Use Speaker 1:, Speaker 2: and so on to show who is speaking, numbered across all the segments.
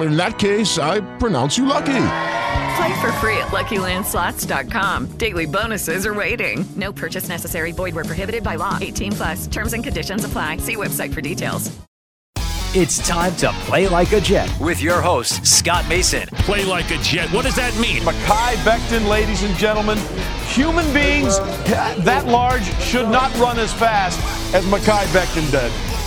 Speaker 1: In that case, I pronounce you lucky.
Speaker 2: Play for free at LuckyLandSlots.com. Daily bonuses are waiting. No purchase necessary. Void where prohibited by law. 18 plus. Terms and conditions apply. See website for details.
Speaker 3: It's time to play like a Jet with your host, Scott Mason.
Speaker 4: Play like a Jet. What does that mean?
Speaker 5: Mekhi Becton, ladies and gentlemen. Human beings that large should not run as fast as Mekhi Becton did.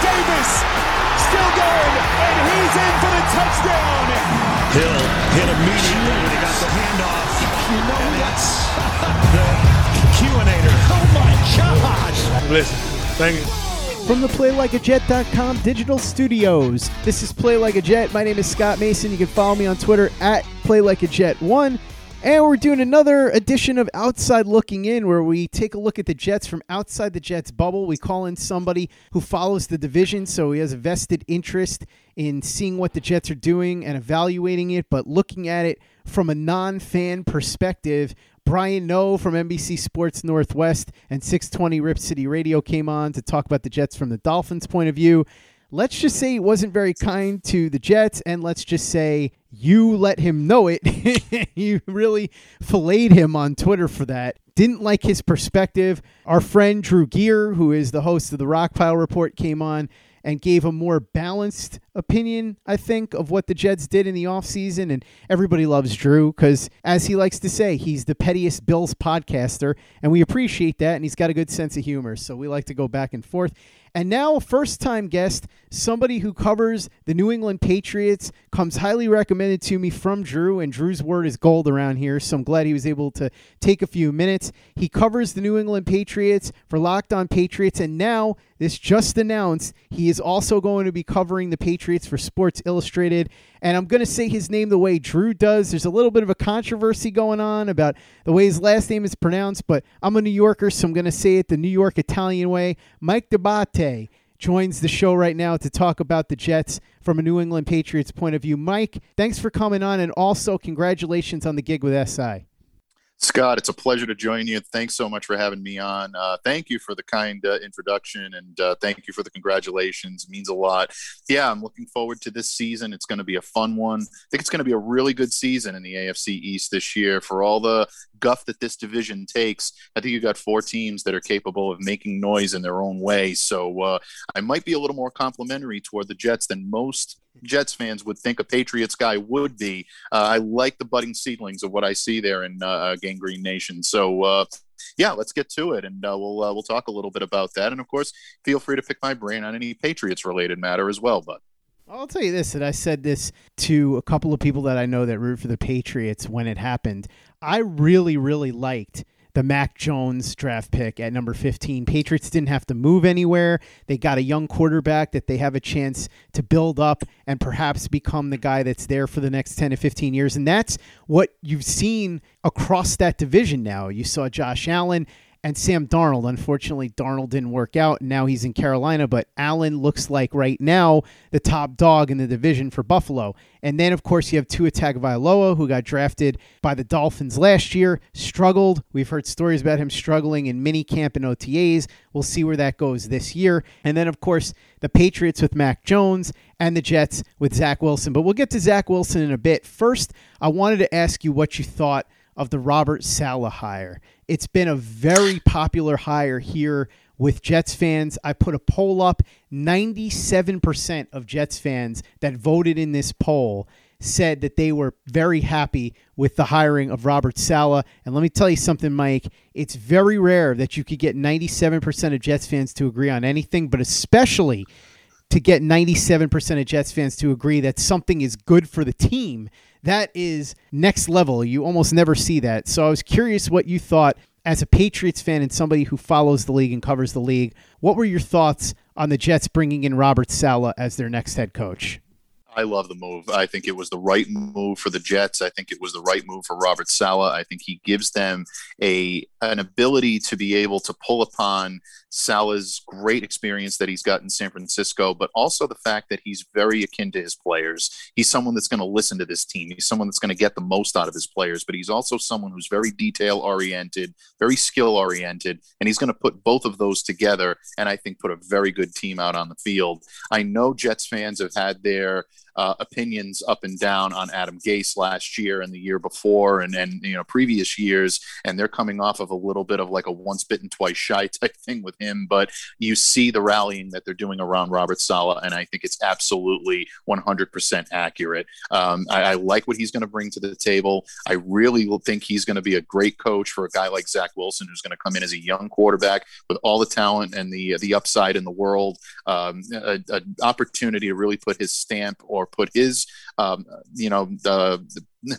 Speaker 6: Davis still going, and he's in for the touchdown.
Speaker 4: Hill hit immediately when he got the handoff.
Speaker 6: You know
Speaker 4: and that's the Q-inator.
Speaker 6: Oh my gosh!
Speaker 5: Listen, thank you.
Speaker 7: From the PlayLikeAJet.com digital studios, this is Play Like a Jet. My name is Scott Mason. You can follow me on Twitter at PlayLikeAJet1. And we're doing another edition of Outside Looking In, where we take a look at the Jets from outside the Jets bubble. We call in somebody who follows the division, so he has a vested interest in seeing what the Jets are doing and evaluating it, but looking at it from a non fan perspective. Brian Noe from NBC Sports Northwest and 620 Rip City Radio came on to talk about the Jets from the Dolphins' point of view. Let's just say he wasn't very kind to the Jets, and let's just say you let him know it. you really filleted him on Twitter for that. Didn't like his perspective. Our friend Drew Gear, who is the host of the Rockpile Report, came on and gave a more balanced opinion, I think, of what the Jets did in the offseason. And everybody loves Drew because, as he likes to say, he's the pettiest Bills podcaster. And we appreciate that. And he's got a good sense of humor. So we like to go back and forth. And now, first time guest, somebody who covers the New England Patriots, comes highly recommended to me from Drew, and Drew's word is gold around here. So I'm glad he was able to take a few minutes. He covers the New England Patriots for Locked On Patriots, and now this just announced he is also going to be covering the Patriots for Sports Illustrated. And I'm going to say his name the way Drew does. There's a little bit of a controversy going on about the way his last name is pronounced, but I'm a New Yorker, so I'm going to say it the New York Italian way. Mike Joins the show right now to talk about the Jets from a New England Patriots point of view. Mike, thanks for coming on, and also congratulations on the gig with SI.
Speaker 8: Scott, it's a pleasure to join you. Thanks so much for having me on. Uh, thank you for the kind uh, introduction and uh, thank you for the congratulations. It means a lot. Yeah, I'm looking forward to this season. It's going to be a fun one. I think it's going to be a really good season in the AFC East this year for all the guff that this division takes. I think you got four teams that are capable of making noise in their own way. So uh, I might be a little more complimentary toward the Jets than most Jets fans would think a Patriots guy would be. Uh, I like the budding seedlings of what I see there in uh, Gang Green Nation. So, uh, yeah, let's get to it, and uh, we'll uh, we'll talk a little bit about that. And of course, feel free to pick my brain on any Patriots related matter as well. But
Speaker 7: I'll tell you this, and I said this to a couple of people that I know that root for the Patriots when it happened. I really, really liked the Mac Jones draft pick at number 15. Patriots didn't have to move anywhere. They got a young quarterback that they have a chance to build up and perhaps become the guy that's there for the next 10 to 15 years. And that's what you've seen across that division now. You saw Josh Allen and Sam Darnold. Unfortunately, Darnold didn't work out, and now he's in Carolina. But Allen looks like right now the top dog in the division for Buffalo. And then, of course, you have Tua Tagovailoa, who got drafted by the Dolphins last year, struggled. We've heard stories about him struggling in mini camp and OTAs. We'll see where that goes this year. And then, of course, the Patriots with Mac Jones and the Jets with Zach Wilson. But we'll get to Zach Wilson in a bit. First, I wanted to ask you what you thought of the Robert Saleh hire. It's been a very popular hire here with Jets fans. I put a poll up 97% of Jets fans that voted in this poll said that they were very happy with the hiring of Robert Saleh. And let me tell you something, Mike. It's very rare that you could get 97% of Jets fans to agree on anything, but especially to get 97% of Jets fans to agree that something is good for the team that is next level. You almost never see that. So I was curious what you thought as a Patriots fan and somebody who follows the league and covers the league. What were your thoughts on the Jets bringing in Robert Saleh as their next head coach?
Speaker 8: I love the move. I think it was the right move for the Jets. I think it was the right move for Robert Saleh. I think he gives them a an ability to be able to pull upon Saleh's great experience that he's got in San Francisco, but also the fact that he's very akin to his players. He's someone that's going to listen to this team. He's someone that's going to get the most out of his players, but he's also someone who's very detail oriented, very skill oriented, and he's going to put both of those together and I think put a very good team out on the field. I know Jets fans have had their uh, opinions up and down on Adam Gase last year and the year before and and you know previous years and they're coming off of a little bit of like a once bitten twice shy type thing with him but you see the rallying that they're doing around Robert Saleh, and I think it's absolutely 100% accurate. Um, I, I like what he's going to bring to the table. I really will think he's going to be a great coach for a guy like Zach Wilson who's going to come in as a young quarterback with all the talent and the the upside in the world. Um, an opportunity to really put his stamp or put his, um, you know, the,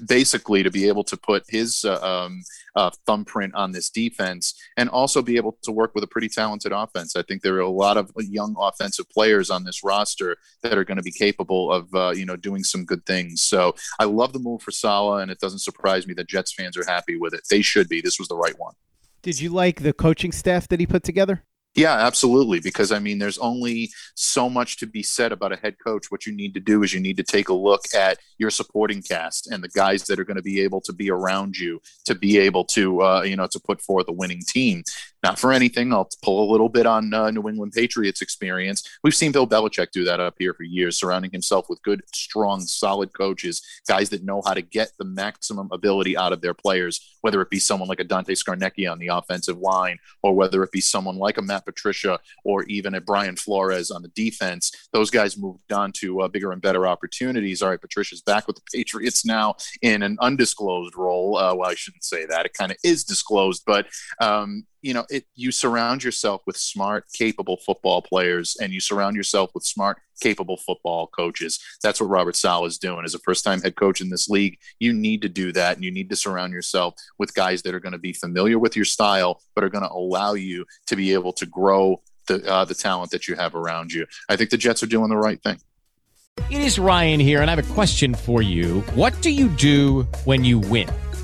Speaker 8: basically to be able to put his uh, um, uh, thumbprint on this defense and also be able to work with a pretty talented offense. I think there are a lot of young offensive players on this roster that are going to be capable of, uh, you know, doing some good things. So I love the move for Saleh, and it doesn't surprise me that Jets fans are happy with it. They should be. This was the right one.
Speaker 7: Did you like the coaching staff that he put together?
Speaker 8: Yeah, absolutely. Because I mean, there's only so much to be said about a head coach. What you need to do is you need to take a look at your supporting cast and the guys that are going to be able to be around you to be able to, uh, you know, to put forth a winning team. Not for anything. I'll pull a little bit on uh, New England Patriots experience. We've seen Bill Belichick do that up here for years, surrounding himself with good, strong, solid coaches, guys that know how to get the maximum ability out of their players, whether it be someone like a Dante Scarnecchia on the offensive line, or whether it be someone like a Matt Patricia, or even a Brian Flores on the defense. Those guys moved on to uh, bigger and better opportunities. All right, Patricia's back with the Patriots now in an undisclosed role. Uh, well, I shouldn't say that. It kind of is disclosed, but um, you know it you surround yourself with smart capable football players and you surround yourself with smart capable football coaches. That's what robert saleh is doing. As a first time head coach in this league you need to do that and you need to surround yourself with guys that are going to be familiar with your style but are going to allow you to be able to grow the uh, the talent that you have around you. I think the jets are doing the right thing.
Speaker 9: It is ryan here and i have a question for you. What do you do when you win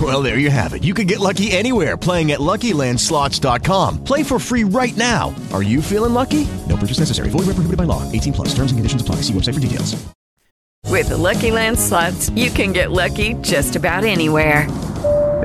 Speaker 10: Well, there you have it. You can get lucky anywhere playing at LuckyLandSlots.com. Play for free right now. Are you feeling lucky? No purchase necessary. Void where prohibited by law. 18 plus. Terms and conditions apply. See website for details.
Speaker 2: With the Lucky Land Slots, you can get lucky just about anywhere.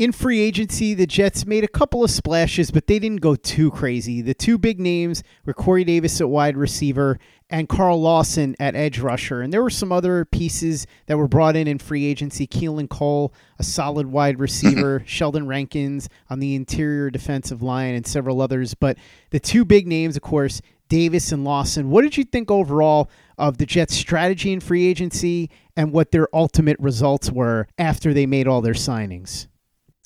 Speaker 7: In free agency, the Jets made a couple of splashes, but they didn't go too crazy. The two big names were Corey Davis at wide receiver and Carl Lawson at edge rusher. And there were some other pieces that were brought in in free agency. Keelan Cole, a solid wide receiver, Sheldon Rankins on the interior defensive line, and several others. But the two big names, of course, Davis and Lawson. What did you think overall of the Jets' strategy in free agency and what their ultimate results were after they made all their signings?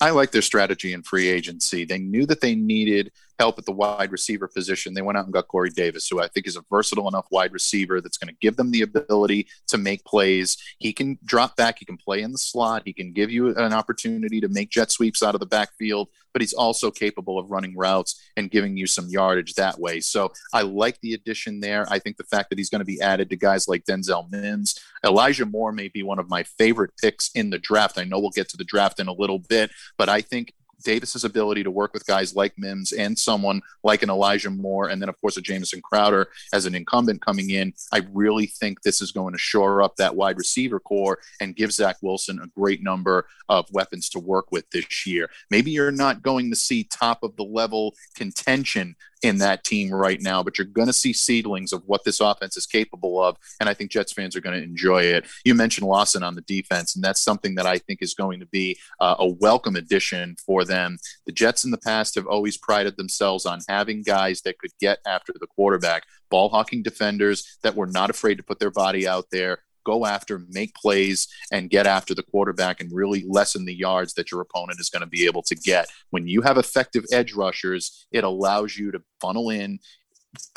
Speaker 8: I like their strategy in free agency. They knew that they needed help at the wide receiver position. They went out and got Corey Davis, who I think is a versatile enough wide receiver that's going to give them the ability to make plays. He can drop back, he can play in the slot, he can give you an opportunity to make jet sweeps out of the backfield, but he's also capable of running routes and giving you some yardage that way. So I like the addition there. I think the fact that he's going to be added to guys like Denzel Mims, Elijah Moore may be one of my favorite picks in the draft. I know we'll get to the draft in a little bit, but I think Davis's ability to work with guys like Mims and someone like an Elijah Moore, and then of course a Jamison Crowder as an incumbent coming in, I really think this is going to shore up that wide receiver core and give Zach Wilson a great number of weapons to work with this year. Maybe you're not going to see top of the level contention in that team right now, but you're going to see seedlings of what this offense is capable of. And I think Jets fans are going to enjoy it. You mentioned Lawson on the defense, and that's something that I think is going to be uh, a welcome addition for them. The Jets in the past have always prided themselves on having guys that could get after the quarterback, ball hawking defenders that were not afraid to put their body out there go after, make plays, and get after the quarterback and really lessen the yards that your opponent is going to be able to get. When you have effective edge rushers, it allows you to funnel in.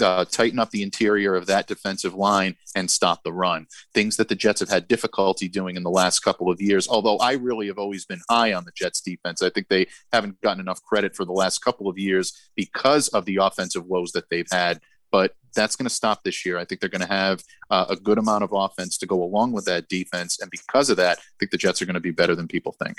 Speaker 8: Uh, tighten up the interior of that defensive line and stop the run. Things that the Jets have had difficulty doing in the last couple of years. Although I really have always been high on the Jets defense, I think they haven't gotten enough credit for the last couple of years because of the offensive woes that they've had but that's going to stop this year. I think they're going to have uh, a good amount of offense to go along with that defense. And because of that, I think the Jets are going to be better than people think.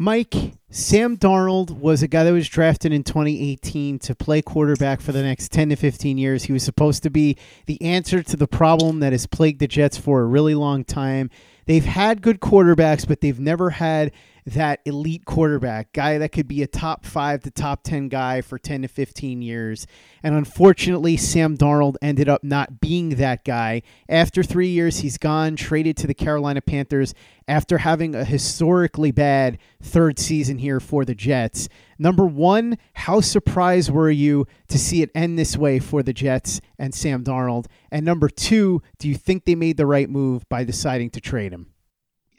Speaker 7: Mike, Sam Darnold was a guy that was drafted in 2018 to play quarterback for the next 10 to 15 years. He was supposed to be the answer to the problem that has plagued the Jets for a really long time. They've had good quarterbacks, but they've never had that elite quarterback, guy that could be a top five to top 10 guy for 10 to 15 years. And unfortunately, Sam Darnold ended up not being that guy. After three years, he's gone, traded to the Carolina Panthers after having a historically bad third season here for the Jets. Number one, how surprised were you to see it end this way for the Jets and Sam Darnold? And number two, do you think they made the right move by deciding to trade him?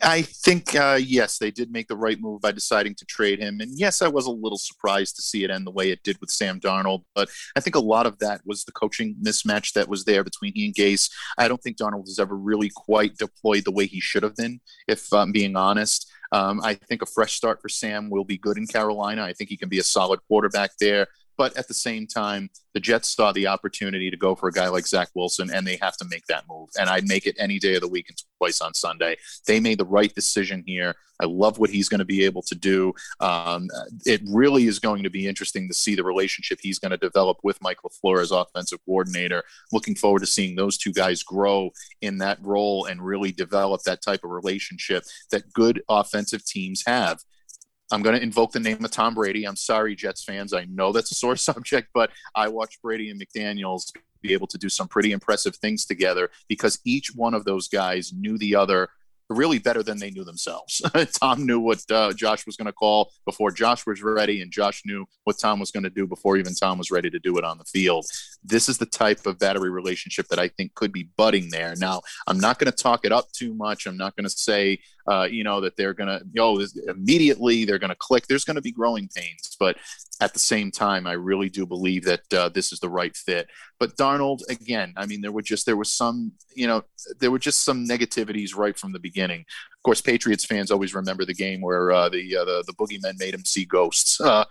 Speaker 8: I think uh, yes, they did make the right move by deciding to trade him, and yes, I was a little surprised to see it end the way it did with Sam Darnold. But I think a lot of that was the coaching mismatch that was there between he and Gase. I don't think Darnold has ever really quite deployed the way he should have been, if I'm being honest. Um, I think a fresh start for Sam will be good in Carolina. I think he can be a solid quarterback there. But at the same time, the Jets saw the opportunity to go for a guy like Zach Wilson, and they have to make that move. And I'd make it any day of the week and twice on Sunday. They made the right decision here. I love what he's going to be able to do. Um, it really is going to be interesting to see the relationship he's going to develop with Mike LaFleur as offensive coordinator. Looking forward to seeing those two guys grow in that role and really develop that type of relationship that good offensive teams have. I'm going to invoke the name of Tom Brady. I'm sorry, Jets fans. I know that's a sore subject, but I watched Brady and McDaniels be able to do some pretty impressive things together because each one of those guys knew the other really better than they knew themselves. Tom knew what uh, Josh was going to call before Josh was ready, and Josh knew what Tom was going to do before even Tom was ready to do it on the field. This is the type of battery relationship that I think could be budding there. Now, I'm not going to talk it up too much. I'm not going to say, uh, you know, that they're going to, you know, immediately they're going to click. There's going to be growing pains, but at the same time, I really do believe that uh, this is the right fit. But Darnold, again, I mean, there were just there was some, you know, there were just some negativities right from the beginning. Of course, Patriots fans always remember the game where uh, the, uh, the the made him see ghosts. Uh,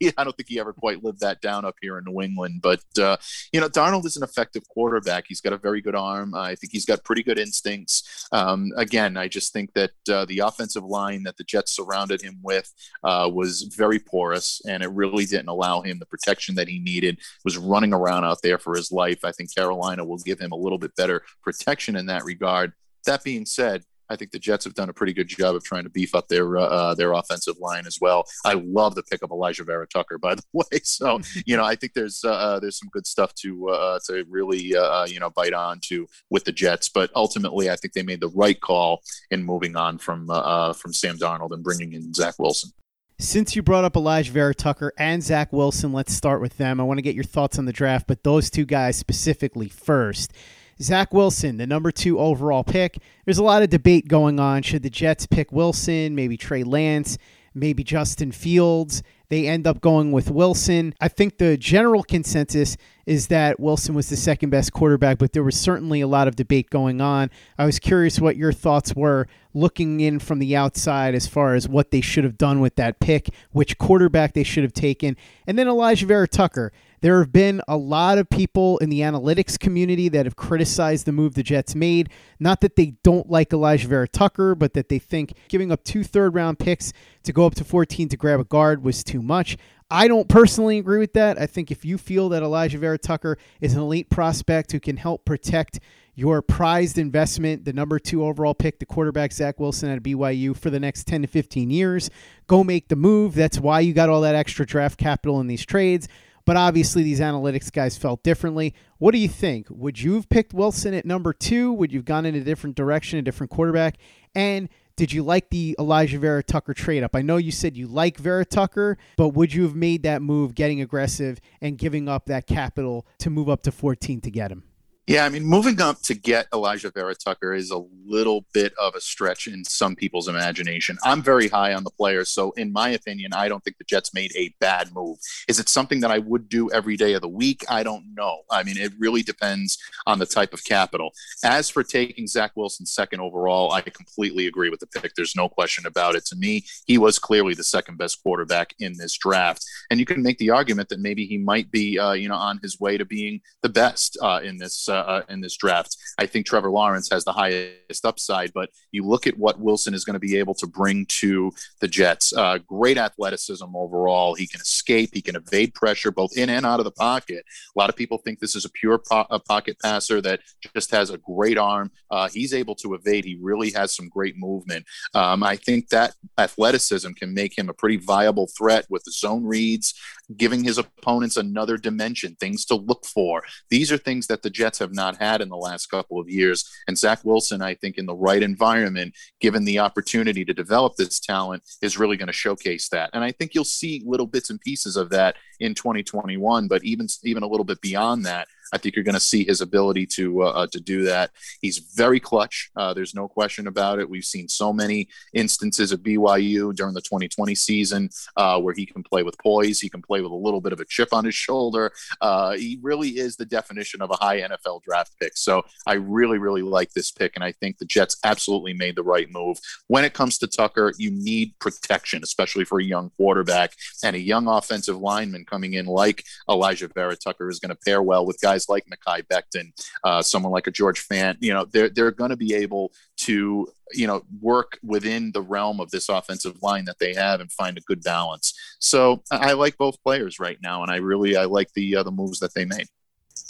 Speaker 8: he, I don't think he ever quite lived that down up here in New England. But uh, you know, Darnold is an effective quarterback. He's got a very good arm. I think he's got pretty good instincts. Um, again, I just think that uh, the offensive line that the Jets surrounded him with uh, was very porous, and it really didn't allow him the protection that he needed. Was running around out there for his life. I think Carolina will give him a little bit better protection in that regard. That being said, I think the Jets have done a pretty good job of trying to beef up their uh, uh their offensive line as well. I love the pick of Alijah Vera Tucker, by the way. So you know, I think there's uh, uh, there's some good stuff to uh, to really uh, you know bite on to with the Jets. But ultimately, I think they made the right call in moving on from from Sam Darnold and bringing in Zach Wilson.
Speaker 7: Since you brought up Alijah Vera Tucker and Zach Wilson, let's start with them. I want to get your thoughts on the draft, but those two guys specifically first. Zach Wilson, the number two overall pick. There's a lot of debate going on. Should the Jets pick Wilson, maybe Trey Lance, maybe Justin Fields? They end up going with Wilson. I think the general consensus is that Wilson was the second best quarterback, but there was certainly a lot of debate going on. I was curious what your thoughts were looking in from the outside as far as what they should have done with that pick, which quarterback they should have taken, and then Elijah Vera Tucker. There have been a lot of people in the analytics community that have criticized the move the Jets made. Not that they don't like Alijah Vera Tucker, but that they think giving up two third round picks to go up to 14 to grab a guard was too much. I don't personally agree with that. I think if you feel that Alijah Vera Tucker is an elite prospect who can help protect your prized investment, the number two overall pick, the quarterback Zach Wilson at BYU for the next 10 to 15 years, go make the move. That's why you got all that extra draft capital in these trades. But obviously, these analytics guys felt differently. What do you think? Would you have picked Wilson at number two? Would you have gone in a different direction, a different quarterback? And did you like the Alijah Vera Tucker trade up? I know you said you like Vera Tucker, but would you have made that move, getting aggressive and giving up that capital to move up to 14 to get him?
Speaker 8: Yeah, I mean, moving up to get Alijah Vera Tucker is a little bit of a stretch in some people's imagination. I'm very high on the player, so in my opinion, I don't think the Jets made a bad move. Is it something that I would do every day of the week? I don't know. I mean, it really depends on the type of capital. As for taking Zach Wilson second overall, I completely agree with the pick. There's no question about it. To me, he was clearly the second best quarterback in this draft, and you can make the argument that maybe he might be, uh, you know, on his way to being the best uh, in this uh, uh, in this draft. I think Trevor Lawrence has the highest upside, but you look at what Wilson is going to be able to bring to the Jets. Uh, great athleticism overall. He can escape. He can evade pressure both in and out of the pocket. A lot of people think this is a pure po- a pocket passer that just has a great arm. Uh, he's able to evade. He really has some great movement. Um, I think that athleticism can make him a pretty viable threat with the zone reads giving his opponents another dimension, things to look for. These are things that the Jets have not had in the last couple of years. And Zach Wilson, I think, in the right environment, given the opportunity to develop this talent, is really going to showcase that. And I think you'll see little bits and pieces of that in 2021, but even even a little bit beyond that. I think you're going to see his ability to uh, uh, to do that. He's very clutch. Uh, there's no question about it. We've seen so many instances of BYU during the 2020 season uh, where he can play with poise. He can play with a little bit of a chip on his shoulder. Uh, he really is the definition of a high NFL draft pick. So I really, really like this pick, and I think the Jets absolutely made the right move. When it comes to Tucker, you need protection, especially for a young quarterback and a young offensive lineman coming in like Alijah Vera Tucker is going to pair well with guys guys like Mekhi Becton, uh, someone like a George Fant, you know, they're they're going to be able to you know work within the realm of this offensive line that they have and find a good balance. So I like both players right now, and I really I like the uh, the moves that they made.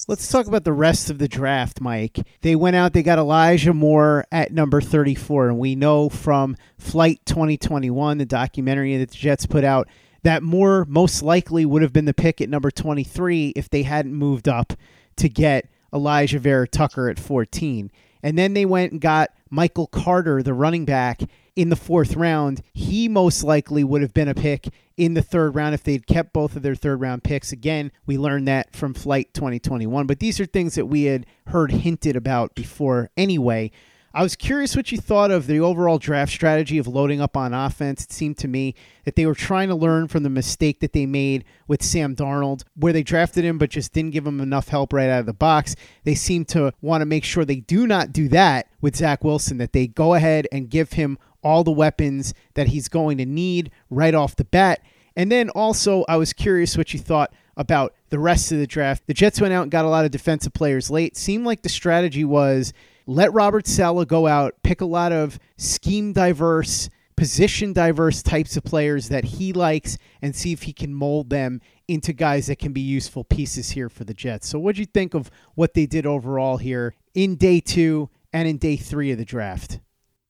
Speaker 7: Let's talk about the rest of the draft, Mike. They went out, they got Elijah Moore at number 34. And we know from Flight 2021, the documentary that the Jets put out, that Moore most likely would have been the pick at number 23 if they hadn't moved up to get Alijah Vera Tucker at 14. And then they went and got Michael Carter, the running back, in the fourth round. He most likely would have been a pick in the third round if they'd kept both of their third round picks. Again, we learned that from Flight 2021, but these are things that we had heard hinted about before anyway. I was curious what you thought of the overall draft strategy of loading up on offense. It seemed to me that they were trying to learn from the mistake that they made with Sam Darnold, where they drafted him but just didn't give him enough help right out of the box. They seem to want to make sure they do not do that with Zach Wilson, that they go ahead and give him all the weapons that he's going to need right off the bat. And then also, I was curious what you thought about the rest of the draft. The Jets went out and got a lot of defensive players late. Seemed like the strategy was let Robert Saleh go out, pick a lot of scheme diverse, position diverse types of players that he likes, and see if he can mold them into guys that can be useful pieces here for the Jets. So, what do you think of what they did overall here in day two and in day three of the draft?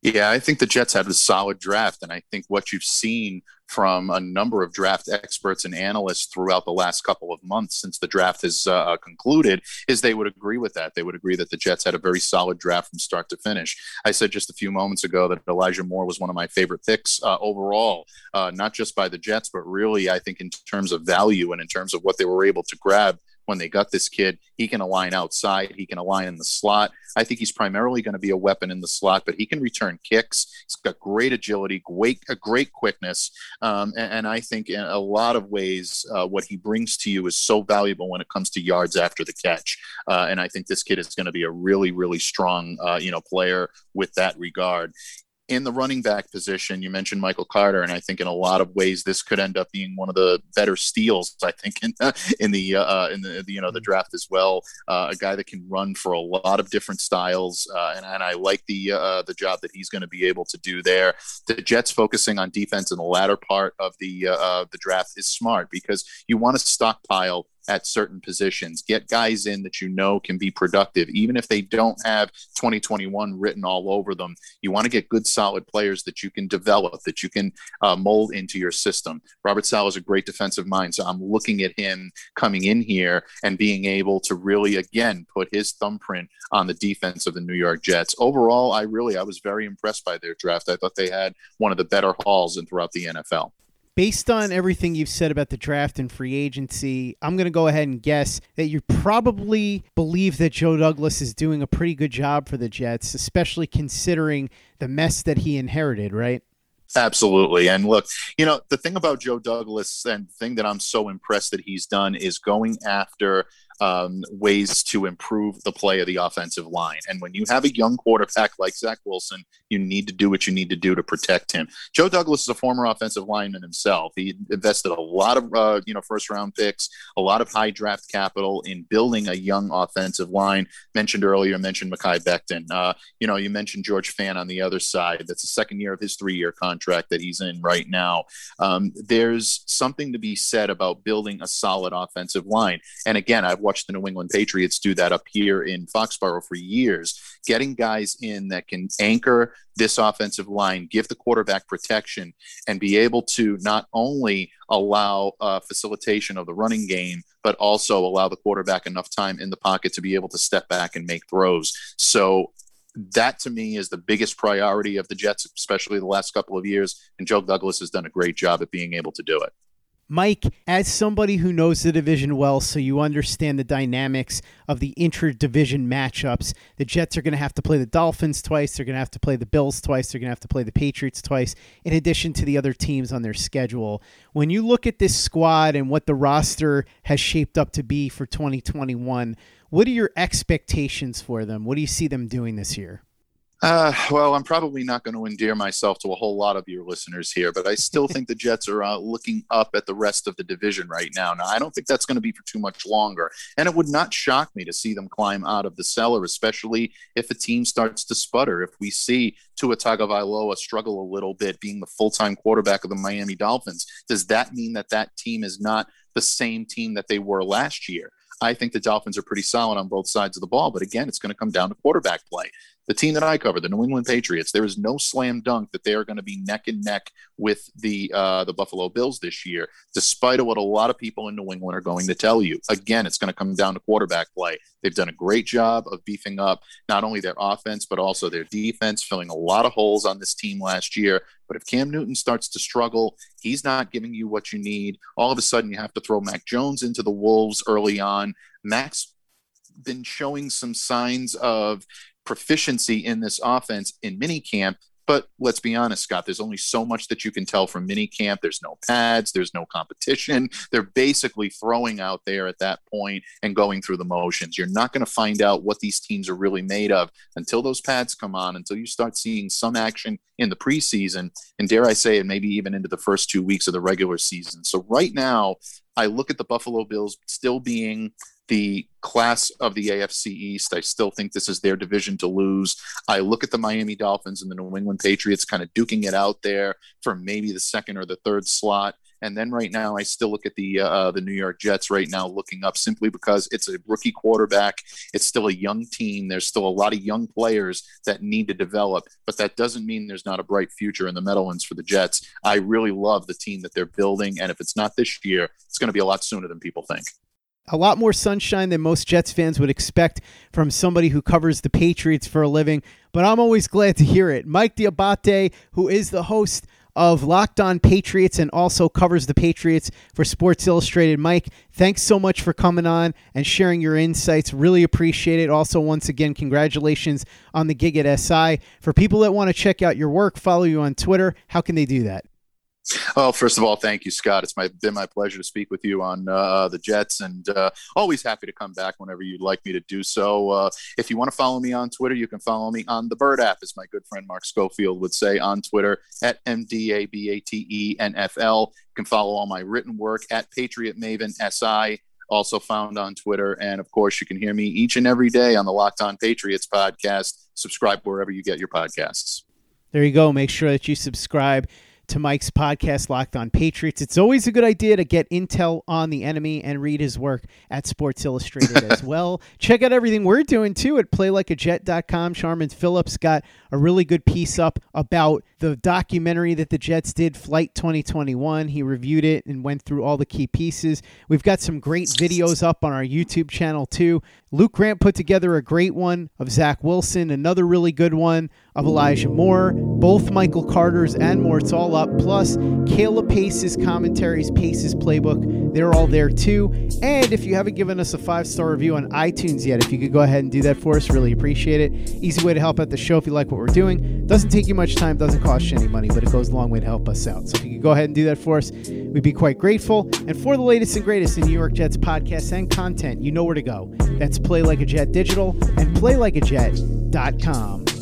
Speaker 8: Yeah, I think the Jets had a solid draft. And I think what you've seen from a number of draft experts and analysts throughout the last couple of months since the draft has uh, concluded is they would agree with that. They would agree that the Jets had a very solid draft from start to finish. I said just a few moments ago that Elijah Moore was one of my favorite picks uh, overall, uh, not just by the Jets, but really, I think, in terms of value and in terms of what they were able to grab when they got this kid. He can align outside, he can align in the slot. I think he's primarily going to be a weapon in the slot, but he can return kicks. He's got great agility, great, a great quickness. Um, and, and, I think in a lot of ways, uh, what he brings to you is so valuable when it comes to yards after the catch. Uh, and I think this kid is going to be a really, really strong, uh, you know, player with that regard in the running back position, you mentioned Michael Carter, and I think in a lot of ways this could end up being one of the better steals. I think in the, in the uh, in the, you know the draft as well. Uh, a guy that can run for a lot of different styles, uh, and, and I like the uh, the job that he's going to be able to do there. The Jets focusing on defense in the latter part of the uh, the draft is smart because you want to stockpile at certain positions. Get guys in that you know can be productive, even if they don't have 2021 written all over them. You want to get good, solid players that you can develop, that you can uh, mold into your system. Robert Saleh is a great defensive mind, so I'm looking at him coming in here and being able to really, again, put his thumbprint on the defense of the New York Jets. Overall, I really, I was very impressed by their draft. I thought they had one of the better hauls in throughout the NFL
Speaker 7: based on everything you've said about the draft and free agency, I'm going to go ahead and guess that you probably believe that Joe Douglas is doing a pretty good job for the Jets, especially considering the mess that he inherited, right?
Speaker 8: Absolutely. And look, you know, the thing about Joe Douglas and the thing that I'm so impressed that he's done is going after um, ways to improve the play of the offensive line. And when you have a young quarterback like Zach Wilson, you need to do what you need to do to protect him. Joe Douglas is a former offensive lineman himself. He invested a lot of uh, you know first round picks, a lot of high draft capital in building a young offensive line. Mentioned earlier, mentioned Mekhi Becton. Uh, you know, you mentioned George Fant on the other side. That's the second year of his three year contract that he's in right now. Um, there's something to be said about building a solid offensive line. And again, I've watched the New England Patriots do that up here in Foxborough for years, getting guys in that can anchor this offensive line, give the quarterback protection, and be able to not only allow uh, facilitation of the running game, but also allow the quarterback enough time in the pocket to be able to step back and make throws. So that to me is the biggest priority of the Jets, especially the last couple of years. And Joe Douglas has done a great job at being able to do it.
Speaker 7: Mike, as somebody who knows the division well, so you understand the dynamics of the inter-division matchups, the Jets are going to have to play the Dolphins twice. They're going to have to play the Bills twice. They're going to have to play the Patriots twice, in addition to the other teams on their schedule. When you look at this squad and what the roster has shaped up to be for 2021, what are your expectations for them? What do you see them doing this year?
Speaker 8: Uh, well, I'm probably not going to endear myself to a whole lot of your listeners here, but I still think the Jets are uh, looking up at the rest of the division right now. Now, I don't think that's going to be for too much longer, and it would not shock me to see them climb out of the cellar, especially if a team starts to sputter. If we see Tua Tagovailoa struggle a little bit, being the full-time quarterback of the Miami Dolphins, does that mean that that team is not the same team that they were last year? I think the Dolphins are pretty solid on both sides of the ball, but again, it's going to come down to quarterback play. The team that I cover, the New England Patriots, there is no slam dunk that they are going to be neck and neck with the uh, the Buffalo Bills this year, despite what a lot of people in New England are going to tell you. Again, it's going to come down to quarterback play. They've done a great job of beefing up not only their offense but also their defense, filling a lot of holes on this team last year. But if Cam Newton starts to struggle, he's not giving you what you need. All of a sudden, you have to throw Mac Jones into the Wolves early on. Mac's been showing some signs of proficiency in this offense in minicamp. But let's be honest, Scott, there's only so much that you can tell from minicamp. There's no pads, there's no competition. They're basically throwing out there at that point and going through the motions. You're not going to find out what these teams are really made of until those pads come on, until you start seeing some action in the preseason, and dare I say it, maybe even into the first two weeks of the regular season. So right now, I look at the Buffalo Bills still being the class of the AFC East. I still think this is their division to lose. I look at the Miami Dolphins and the New England Patriots kind of duking it out there for maybe the second or the third slot. And then right now, I still look at the uh, the New York Jets right now, looking up simply because it's a rookie quarterback. It's still a young team. There's still a lot of young players that need to develop, but that doesn't mean there's not a bright future in the Meadowlands for the Jets. I really love the team that they're building, and if it's not this year, it's going to be a lot sooner than people think
Speaker 7: a lot more sunshine than most Jets fans would expect from somebody who covers the Patriots for a living, but I'm always glad to hear it. Mike D'Abate, who is the host of Locked On Patriots and also covers the Patriots for Sports Illustrated. Mike, thanks so much for coming on and sharing your insights. Really appreciate it. Also, once again, congratulations on the gig at SI. For people that want to check out your work, follow you on Twitter, how can they do that?
Speaker 8: Oh, first of all, thank you, Scott. It's my, been my pleasure to speak with you on uh, the Jets, and uh, always happy to come back whenever you'd like me to do so. Uh, if you want to follow me on Twitter, you can follow me on the Bird app, as my good friend Mark Schofield would say on Twitter at MDABATENFL. You can follow all my written work at Patriot Maven SI, also found on Twitter. And of course, you can hear me each and every day on the Locked On Patriots podcast. Subscribe wherever you get your podcasts.
Speaker 7: There you go. Make sure that you subscribe to Mike's podcast, Locked On Patriots. It's always a good idea to get intel on the enemy and read his work at Sports Illustrated as well. Check out everything we're doing too at playlikeajet.com. Sharman Phillips got a really good piece up about the documentary that the Jets did, Flight 2021. He reviewed it and went through all the key pieces. We've got some great videos up on our YouTube channel too. Luke Grant put together a great one of Zach Wilson, another really good one of Elijah Moore, both Michael Carter's and more. It's all up. Plus, Caleb Pace's commentaries, Pace's playbook, they're all there too. And if you haven't given us a five star review on iTunes yet, if you could go ahead and do that for us, really appreciate it. Easy way to help out the show if you like what we're doing. Doesn't take you much time, doesn't cost you any money, but it goes a long way to help us out. So if you could go ahead and do that for us, we'd be quite grateful. And for the latest and greatest in New York Jets podcasts and content, you know where to go. That's Play Like a Jet Digital and PlayLikeAJet.com.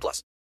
Speaker 11: plus.